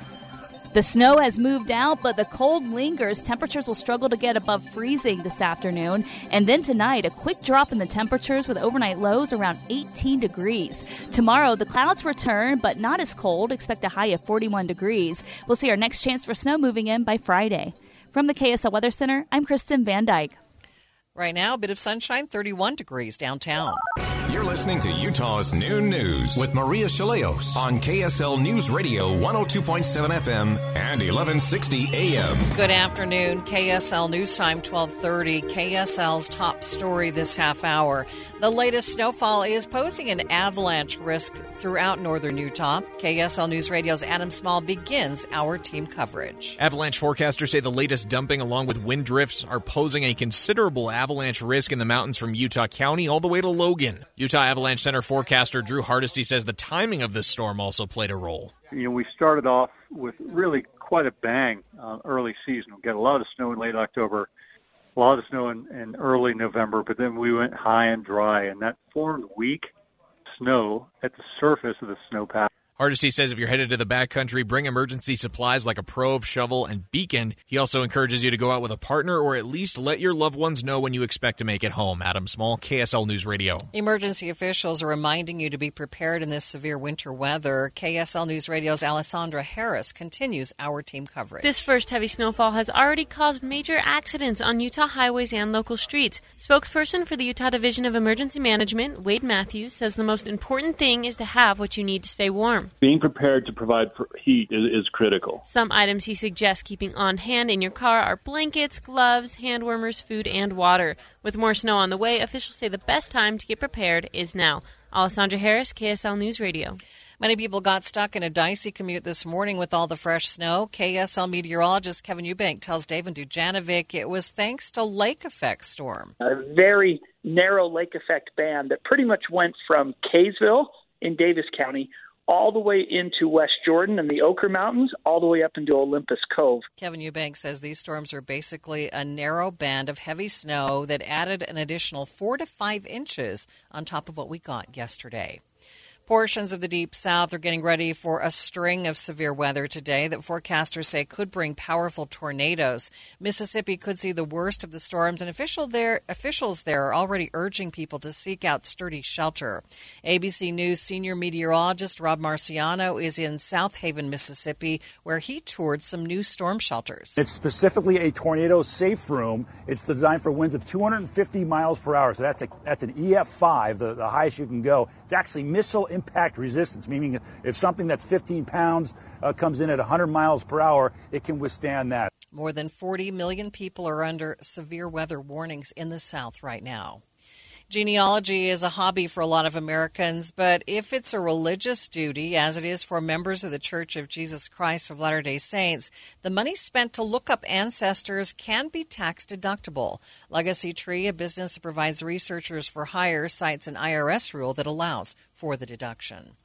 [SPEAKER 26] The snow has moved out, but the cold lingers. Temperatures will struggle to get above freezing this afternoon. And then tonight, a quick drop in the temperatures with overnight lows around 18 degrees. Tomorrow, the clouds return, but not as cold. Expect a high of 41 degrees. We'll see our next chance for snow moving in by Friday. From the KSL Weather Center, I'm Kristen Van Dyke.
[SPEAKER 1] Right now, a bit of sunshine, 31 degrees downtown.
[SPEAKER 51] Listening to Utah's Noon News with Maria Shilaos on KSL News Radio 102.7 FM and 1160 AM.
[SPEAKER 1] Good afternoon. KSL News Time 1230. KSL's top story this half hour. The latest snowfall is posing an avalanche risk throughout northern Utah. KSL News Radio's Adam Small begins our team coverage.
[SPEAKER 32] Avalanche forecasters say the latest dumping along with wind drifts are posing a considerable avalanche risk in the mountains from Utah County all the way to Logan. Utah Avalanche Center forecaster Drew Hardesty says the timing of this storm also played a role.
[SPEAKER 5] You know, we started off with really quite a bang uh, early season. We got a lot of snow in late October, a lot of snow in, in early November, but then we went high and dry, and that formed weak snow at the surface of the snowpack.
[SPEAKER 32] Hardesty says if you're headed to the backcountry, bring emergency supplies like a probe, shovel, and beacon. He also encourages you to go out with a partner or at least let your loved ones know when you expect to make it home. Adam Small, KSL News Radio.
[SPEAKER 1] Emergency officials are reminding you to be prepared in this severe winter weather. KSL News Radio's Alessandra Harris continues our team coverage.
[SPEAKER 52] This first heavy snowfall has already caused major accidents on Utah highways and local streets. Spokesperson for the Utah Division of Emergency Management, Wade Matthews, says the most important thing is to have what you need to stay warm.
[SPEAKER 6] Being prepared to provide heat is, is critical.
[SPEAKER 52] Some items he suggests keeping on hand in your car are blankets, gloves, hand warmers, food, and water. With more snow on the way, officials say the best time to get prepared is now. Alessandra Harris, KSL News Radio.
[SPEAKER 1] Many people got stuck in a dicey commute this morning with all the fresh snow. KSL meteorologist Kevin Eubank tells Dave and Dujanovic it was thanks to lake effect storm.
[SPEAKER 38] A very narrow lake effect band that pretty much went from Kaysville in Davis County all the way into West Jordan and the Oquirrh Mountains, all the way up into Olympus Cove.
[SPEAKER 1] Kevin Eubank says these storms are basically a narrow band of heavy snow that added an additional four to five inches on top of what we got yesterday. Portions of the deep south are getting ready for a string of severe weather today that forecasters say could bring powerful tornadoes. Mississippi could see the worst of the storms, and official there, officials there are already urging people to seek out sturdy shelter. ABC News senior meteorologist Rob Marciano is in South Haven, Mississippi, where he toured some new storm shelters.
[SPEAKER 15] It's specifically a tornado safe room. It's designed for winds of 250 miles per hour, so that's a that's an EF5, the, the highest you can go. It's actually missile impact resistance, meaning if something that's 15 pounds uh, comes in at 100 miles per hour, it can withstand that.
[SPEAKER 1] More than 40 million people are under severe weather warnings in the South right now. Genealogy is a hobby for a lot of Americans, but if it's a religious duty, as it is for members of the Church of Jesus Christ of Latter day Saints, the money spent to look up ancestors can be tax deductible. Legacy Tree, a business that provides researchers for hire, cites an IRS rule that allows for the deduction.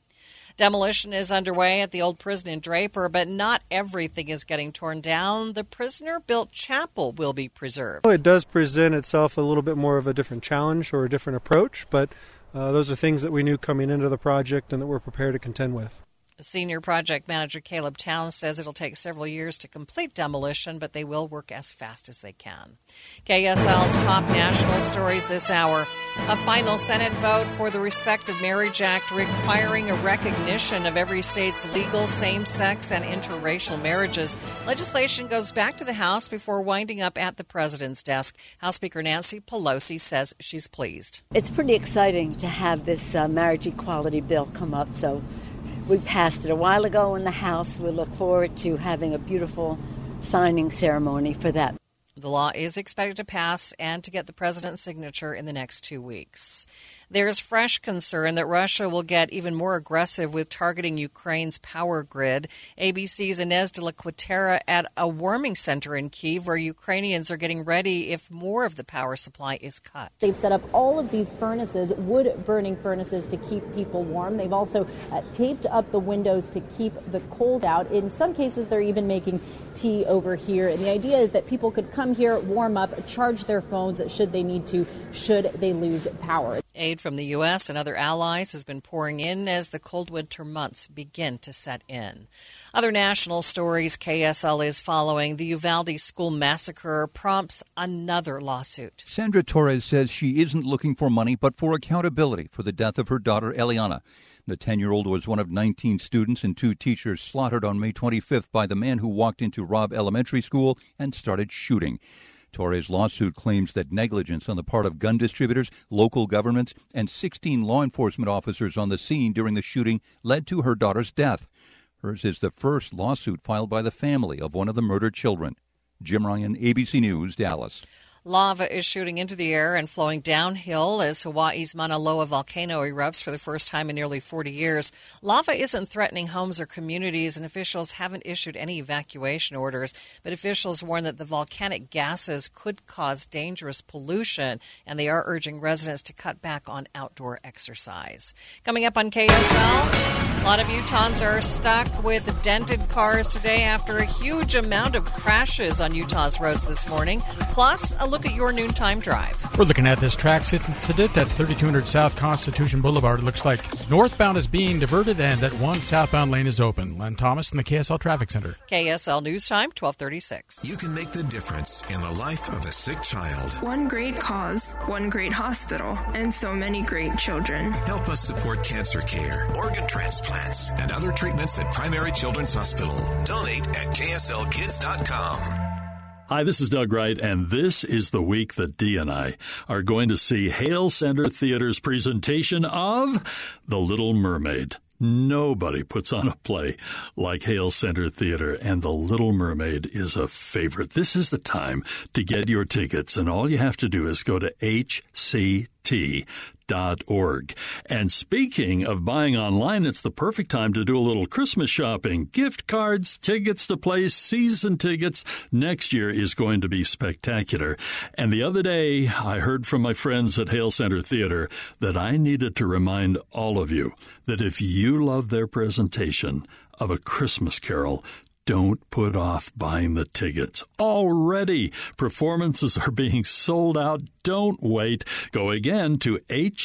[SPEAKER 1] Demolition is underway at the old prison in Draper, but not everything is getting torn down. The prisoner built chapel will be preserved.
[SPEAKER 53] It does present itself a little bit more of a different challenge or a different approach, but uh, those are things that we knew coming into the project and that we're prepared to contend with.
[SPEAKER 1] Senior project manager Caleb Towns says it'll take several years to complete demolition, but they will work as fast as they can. KSL's top national stories this hour. A final Senate vote for the Respect of Marriage Act requiring a recognition of every state's legal same sex and interracial marriages. Legislation goes back to the House before winding up at the president's desk. House Speaker Nancy Pelosi says she's pleased.
[SPEAKER 54] It's pretty exciting to have this uh, marriage equality bill come up, so we passed it a while ago in the House. We look forward to having a beautiful signing ceremony for that.
[SPEAKER 1] The law is expected to pass and to get the president's signature in the next two weeks. There's fresh concern that Russia will get even more aggressive with targeting Ukraine's power grid. ABC's Ines de la Cuetara at a warming center in Kiev where Ukrainians are getting ready if more of the power supply is cut.
[SPEAKER 55] They've set up all of these furnaces, wood burning furnaces, to keep people warm. They've also uh, taped up the windows to keep the cold out. In some cases, they're even making tea over here. And the idea is that people could come here, warm up, charge their phones should they need to, should they lose power.
[SPEAKER 1] Aid from the U.S. and other allies has been pouring in as the cold winter months begin to set in. Other national stories KSL is following. The Uvalde school massacre prompts another lawsuit.
[SPEAKER 56] Sandra Torres says she isn't looking for money, but for accountability for the death of her daughter, Eliana. The 10 year old was one of 19 students and two teachers slaughtered on May 25th by the man who walked into Robb Elementary School and started shooting. Torres' lawsuit claims that negligence on the part of gun distributors, local governments, and 16 law enforcement officers on the scene during the shooting led to her daughter's death. Hers is the first lawsuit filed by the family of one of the murdered children. Jim Ryan, ABC News, Dallas.
[SPEAKER 1] Lava is shooting into the air and flowing downhill as Hawaii's Mauna Loa volcano erupts for the first time in nearly 40 years. Lava isn't threatening homes or communities, and officials haven't issued any evacuation orders. But officials warn that the volcanic gases could cause dangerous pollution, and they are urging residents to cut back on outdoor exercise. Coming up on KSL, a lot of Utahns are stuck with dented cars today after a huge amount of crashes on Utah's roads this morning. Plus, a look at your noontime drive.
[SPEAKER 2] We're looking at this TRAX incident at 3200 South Constitution Boulevard. It looks like northbound is being diverted and that one southbound lane is open. Len Thomas in the KSL Traffic Center.
[SPEAKER 1] KSL News Time, 1236.
[SPEAKER 15] You can make the difference in the life of a sick child.
[SPEAKER 57] One great cause, one great hospital, and so many great children.
[SPEAKER 15] Help us support cancer care, organ transplants, and other treatments at Primary Children's Hospital. Donate at kslkids.com.
[SPEAKER 58] Hi, this is Doug Wright, and this is the week that Dee and I are going to see Hale Center Theater's presentation of The Little Mermaid. Nobody puts on a play like Hale Center Theater, and The Little Mermaid is a favorite. This is the time to get your tickets, and all you have to do is go to HCT org. And speaking of buying online, it's the perfect time to do a little Christmas shopping. Gift cards, tickets to play, season tickets. Next year is going to be spectacular. And the other day, I heard from my friends at Hale Center Theater that I needed to remind all of you that if you love their presentation of A Christmas Carol, don't put off buying the tickets. Already, performances are being sold out. Don't wait. Go again to hct.org.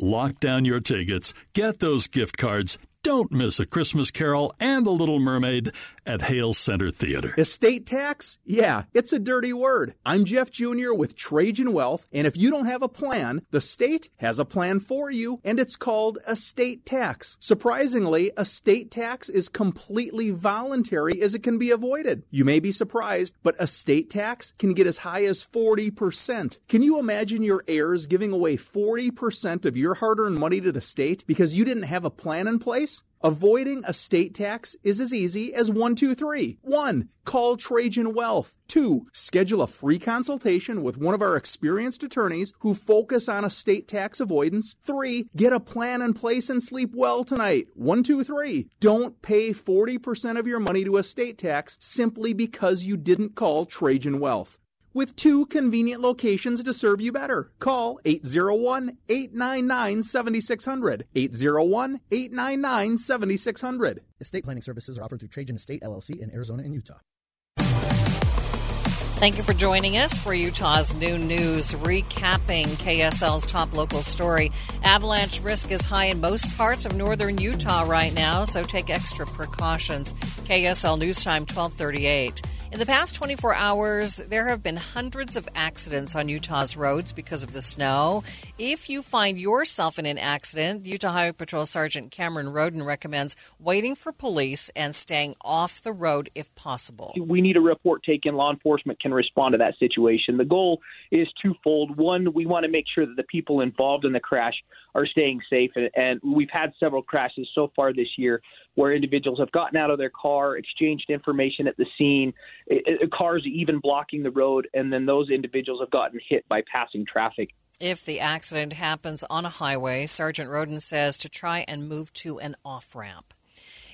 [SPEAKER 58] Lock down your tickets. Get those gift cards. Don't miss A Christmas Carol and The Little Mermaid at Hale Center Theater.
[SPEAKER 59] Estate tax? Yeah, it's a dirty word. I'm Jeff Jr. with Trajan Wealth, and if you don't have a plan, the state has a plan for you, and it's called estate tax. Surprisingly, estate tax is completely voluntary as it can be avoided. You may be surprised, but estate tax can get as high as 40%. Can you imagine your heirs giving away 40% of your hard earned money to the state because you didn't have a plan in place? Avoiding a state tax is as easy as one, two, three. One, call Trajan Wealth. Two, schedule a free consultation with one of our experienced attorneys who focus on estate tax avoidance. Three, get a plan in place and sleep well tonight. One, two, three. Don't pay 40% of your money to estate tax simply because you didn't call Trajan Wealth with two convenient locations to serve you better. Call 801 899 7600. 801 899 7600.
[SPEAKER 60] Estate planning services are offered through Trajan Estate LLC in Arizona and Utah.
[SPEAKER 1] Thank you for joining us for Utah's Noon News, recapping KSL's top local story. Avalanche risk is high in most parts of northern Utah right now, so take extra precautions. KSL News Time 1238. In the past 24 hours, there have been hundreds of accidents on Utah's roads because of the snow. If you find yourself in an accident, Utah Highway Patrol Sergeant Cameron Roden recommends waiting for police and staying off the road if possible.
[SPEAKER 38] We need a report taken. Law enforcement can respond to that situation. The goal is twofold. One, we want to make sure that the people involved in the crash are staying safe. And we've had several crashes so far this year where individuals have gotten out of their car, exchanged information at the scene, cars even blocking the road, and then those individuals have gotten hit by passing traffic.
[SPEAKER 1] If the accident happens on a highway, Sergeant Roden says to try and move to an off ramp.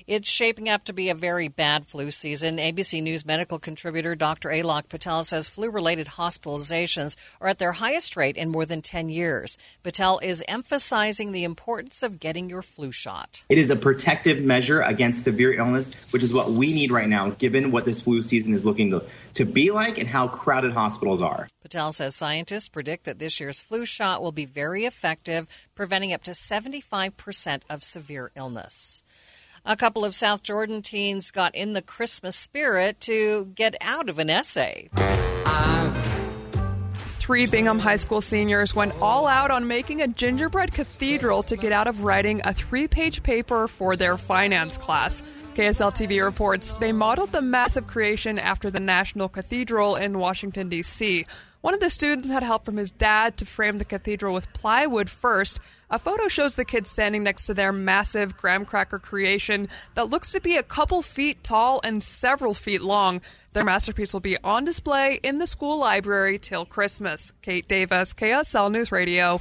[SPEAKER 1] It's shaping up to be a very bad flu season. ABC News medical contributor Dr. Alok Patel says flu related hospitalizations are at their highest rate in more than 10 years. Patel is emphasizing the importance of getting your flu shot.
[SPEAKER 61] It is a protective measure against severe illness, which is what we need right now, given what this flu season is looking to, to be like and how crowded hospitals are.
[SPEAKER 1] Patel says scientists predict that this year's flu shot will be very effective, preventing up to 75% of severe illness. A couple of South Jordan teens got in the Christmas spirit to get out of an essay.
[SPEAKER 62] Three Bingham High School seniors went all out on making a gingerbread cathedral to get out of writing a three page paper for their finance class. KSL TV reports they modeled the massive creation after the National Cathedral in Washington, D.C. One of the students had help from his dad to frame the cathedral with plywood first. A photo shows the kids standing next to their massive graham cracker creation that looks to be a couple feet tall and several feet long. Their masterpiece will be on display in the school library till Christmas. Kate Davis, KSL News Radio.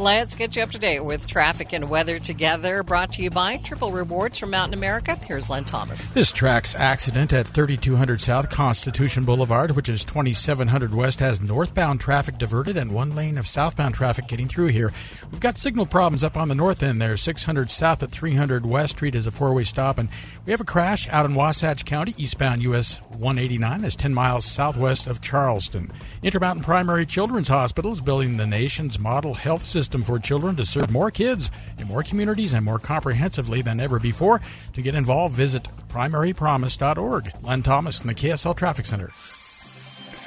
[SPEAKER 1] Let's get you up to date with traffic and weather together. Brought to you by Triple Rewards from Mountain America. Here's Len Thomas.
[SPEAKER 2] This TRAX accident at 3200 South Constitution Boulevard, which is 2700 West, has northbound traffic diverted and one lane of southbound traffic getting through here. We've got signal problems up on the north end there. 600 South at 300 West Street is a four way stop, and we have a crash out in Wasatch County, eastbound US 189, is 10 miles southwest of Charleston. Intermountain Primary Children's Hospital is building the nation's model health system system for children to serve more kids in more communities and more comprehensively than ever before. To get involved, visit primarypromise.org. Len Thomas in the KSL Traffic Center.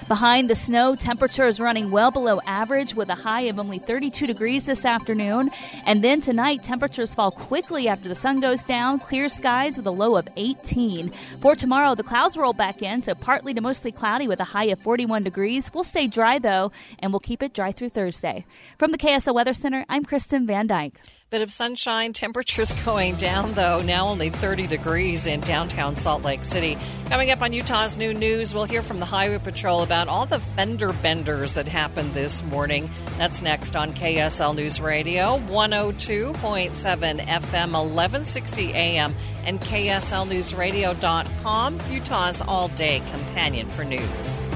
[SPEAKER 26] Behind the snow, temperature is running well below average with a high of only 32 degrees this afternoon. And then tonight, temperatures fall quickly after the sun goes down. Clear skies with a low of 18. For tomorrow, the clouds roll back in, so partly to mostly cloudy with a high of 41 degrees. We'll stay dry though, and we'll keep it dry through Thursday. From the KSL Weather Center, I'm Kristen Van Dyke.
[SPEAKER 1] Bit of sunshine, temperatures going down though, now only 30 degrees in downtown Salt Lake City. Coming up on Utah's Noon News, we'll hear from the Highway Patrol about all the fender benders that happened this morning. That's next on KSL News Radio, 102.7 FM, 1160 AM, and KSLNewsRadio.com, Utah's all day companion for news.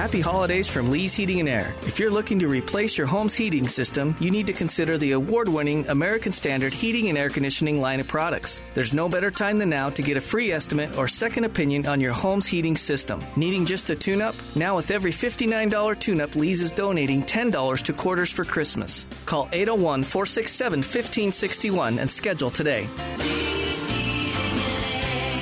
[SPEAKER 63] Happy holidays from Lee's Heating and Air. If you're looking to replace your home's heating system, you need to consider the award winning American Standard Heating and Air Conditioning line of products. There's no better time than now to get a free estimate or second opinion on your home's heating system. Needing just a tune up? Now, with every $59 tune up, Lee's is donating $10 to Quarters for Christmas. Call 801 467 1561 and schedule today.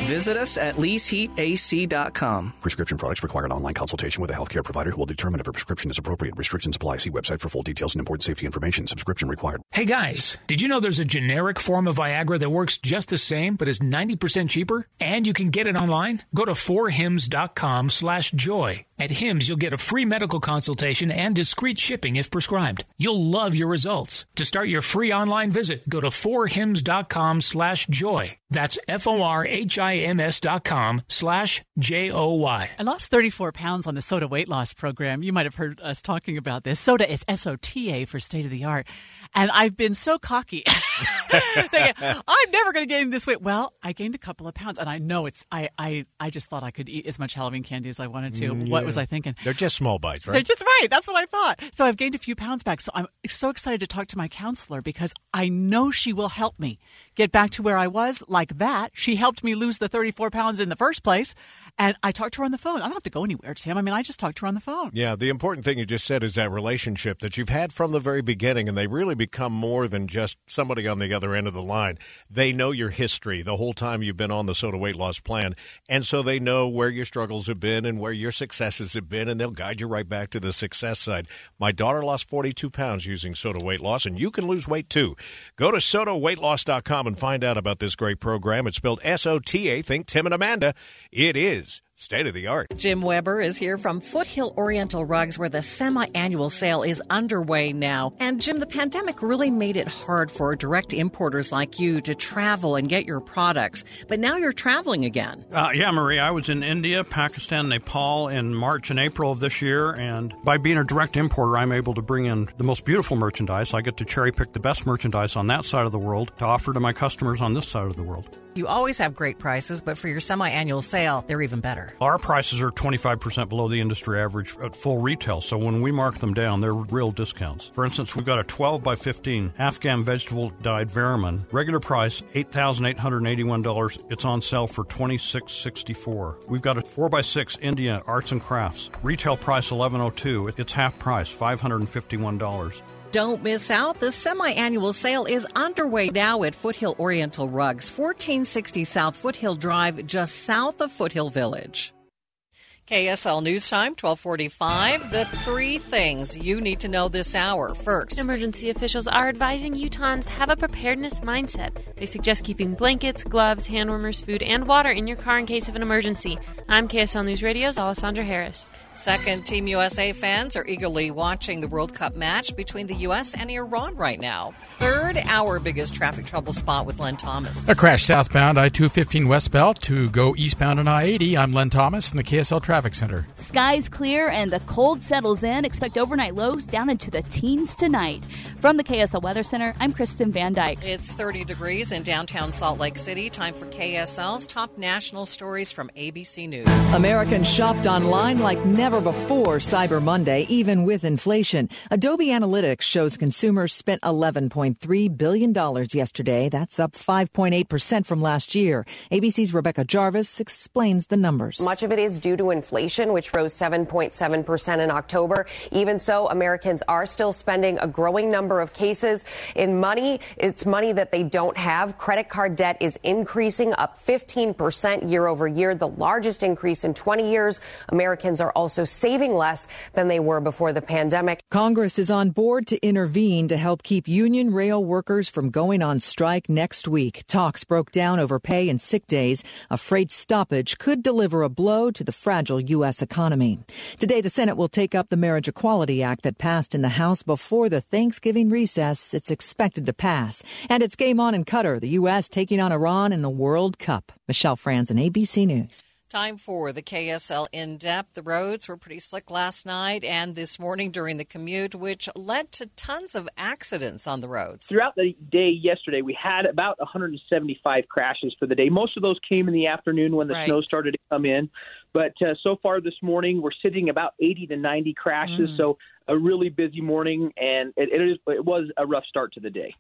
[SPEAKER 64] Visit us at leaseheatac.com.
[SPEAKER 15] Prescription products require an online consultation with a healthcare provider who will determine if a prescription is appropriate. Restrictions apply. See website for full details and important safety information. Subscription required.
[SPEAKER 65] Hey guys, did you know there's a generic form of Viagra that works just the same but is 90% cheaper? And you can get it online? Go to forhims.com slash joy. At Hims, you'll get a free medical consultation and discreet shipping if prescribed. You'll love your results. To start your free online visit, go to forhims.com slash joy. That's F-O-R-H-I-M-S dot com slash J-O-Y.
[SPEAKER 66] I lost 34 pounds on the SOTA weight loss program. You might have heard us talking about this. SOTA is S-O-T-A for state of the art. And I've been so cocky. thinking, I'm never going to gain this weight. Well, I gained a couple of pounds, and I know it's. I I, I just thought I could eat as much Halloween candy as I wanted to.
[SPEAKER 27] Mm,
[SPEAKER 66] What was I thinking?
[SPEAKER 27] They're just small bites, right?
[SPEAKER 66] They're just right. That's what I thought. So I've gained a few pounds back. So I'm so excited to talk to my counselor because I know she will help me get back to where I was like that. She helped me lose the 34 pounds in the first place. And I talked to her on the phone. I don't have to go anywhere, Tim. I mean, I just talked to her on the phone.
[SPEAKER 27] Yeah, the important thing you just said is that relationship that you've had from the very beginning, and they really become more than just somebody on the other end of the line. They know your history the whole time you've been on the SOTA weight loss plan, and so they know where your struggles have been and where your successes have been, and they'll guide you right back to the success side. My daughter lost 42 pounds using SOTA weight loss, and you can lose weight too. Go to sotaweightloss.com and find out about this great program. It's spelled S O T A. Think Tim and Amanda. It is state of the art.
[SPEAKER 1] Jim Weber is here from Foothill Oriental Rugs, where the semi annual sale is underway now. And Jim, the pandemic really made it hard for direct importers like you to travel and get your products. But now you're traveling again.
[SPEAKER 67] Uh, yeah, Marie, I was in India, Pakistan, Nepal in March and April of this year, and by being a direct importer, I'm able to bring in the most beautiful merchandise. I get to cherry pick the best merchandise on that side of the world to offer to my customers on this side of the world.
[SPEAKER 1] You always have great prices, but for your semi annual sale, they're even better.
[SPEAKER 67] Our prices are 25% below the industry average at full retail, so when we mark them down, they're real discounts. For instance, we've got a 12 by 15 Afghan vegetable dyed Veriman. Regular price $8,881. It's on sale for $26.64. We've got a 4 by 6 India Arts and Crafts. Retail price $11.02. It's half price $551.
[SPEAKER 1] Don't miss out. The semi annual sale is underway now at Foothill Oriental Rugs, 1460 South Foothill Drive, just south of Foothill Village. KSL News Time, 1245. The three things you need to know this hour. First,
[SPEAKER 62] Emergency officials are advising Utahns to have a preparedness mindset. They suggest keeping blankets, gloves, hand warmers, food, and water in your car in case of an emergency. I'm KSL News Radio's Alessandra Harris.
[SPEAKER 1] Second, Team USA fans are eagerly watching the World Cup match between the U.S. and Iran right now. Third, our biggest traffic trouble spot with Len Thomas.
[SPEAKER 67] A crash southbound I 215 westbound to go eastbound on I 80. I'm Len Thomas in the KSL Traffic Center.
[SPEAKER 26] Skies clear and the cold settles in. Expect overnight lows down into the teens tonight. From the KSL Weather Center, I'm Kristen Van Dyke.
[SPEAKER 1] It's 30 degrees in downtown Salt Lake City. Time for KSL's top national stories from ABC News.
[SPEAKER 36] Americans shopped online like never before Cyber Monday, even with inflation. Adobe Analytics shows consumers spent $11.3 billion yesterday. That's up 5.8% from last year. ABC's Rebecca Jarvis explains the numbers.
[SPEAKER 68] Much of it is due to inflation, which rose 7.7% in October. Even so, Americans are still spending a growing number of cases in money. It's money that they don't have. Credit card debt is increasing up 15% year over year, the largest increase in 20 years. Americans are also saving less than they were before the pandemic.
[SPEAKER 36] Congress is on board to intervene to help keep union rail workers from going on strike next week. Talks broke down over pay and sick days. A freight stoppage could deliver a blow to the fragile U.S. economy. Today, the Senate will take up the Marriage Equality Act that passed in the House before the Thanksgiving recess. It's expected to pass. And it's game on in Qatar, the U.S. taking on Iran in the World Cup. Michelle Franzen, ABC News.
[SPEAKER 1] Time for the KSL in depth. The roads were pretty slick last night and this morning during the commute, which led to tons of accidents on the roads.
[SPEAKER 69] Throughout the day yesterday, we had about 175 crashes for the day. Most of those came in the afternoon when the
[SPEAKER 1] Right.
[SPEAKER 69] snow started to come in. But uh, so far this morning, we're sitting about 80 to 90 crashes.
[SPEAKER 1] Mm.
[SPEAKER 69] So a really busy morning, and it, it, is, it was a rough start to the day.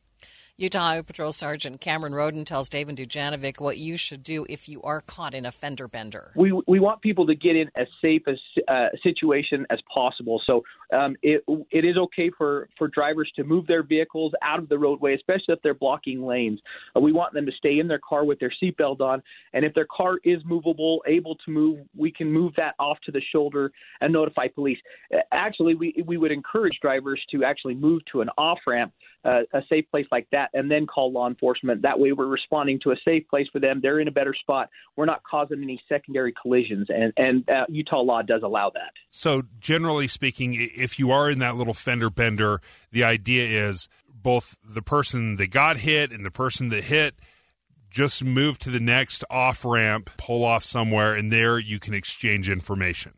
[SPEAKER 1] Utah Highway Patrol Sergeant Cameron Roden tells Dave and Dujanovic what you should do if you are caught in a fender bender.
[SPEAKER 69] We we want people to get in as safe a uh, situation as possible. So um, it it is okay for for drivers to move their vehicles out of the roadway, especially if they're blocking lanes. Uh, we want them to stay in their car with their seatbelt on, and if their car is movable, able to move, we can move that off to the shoulder and notify police. Uh, actually, we we would encourage drivers to actually move to an off ramp, uh, a safe place like that, and then call law enforcement. That way, we're responding to a safe place for them. They're in a better spot. We're not causing any secondary collisions, and and uh, Utah law does allow that.
[SPEAKER 70] So, generally speaking, if you are in that little fender bender, the idea is both the person that got hit and the person that hit just move to the next off ramp, pull off somewhere, and there you can exchange information.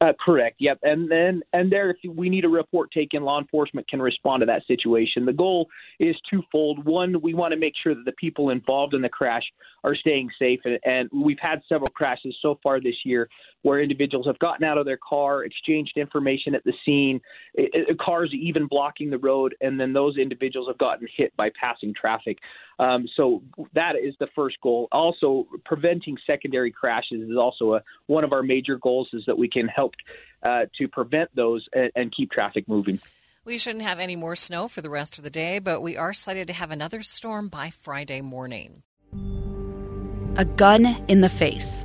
[SPEAKER 69] Uh, correct. Yep. And then and there, if we need a report taken, law enforcement can respond to that situation. The goal is twofold. One, we want to make sure that the people involved in the crash are staying safe, and, and we've had several crashes so far this year where individuals have gotten out of their car, exchanged information at the scene, it, it, cars even blocking the road, and then those individuals have gotten hit by passing traffic. Um, so that is the first goal. Also, preventing secondary crashes is also a, one of our major goals. Is that we can help uh, to prevent those and, and keep traffic moving.
[SPEAKER 1] We shouldn't have any more snow for the rest of the day, but we are slated to have another storm by Friday morning.
[SPEAKER 65] A gun in the face.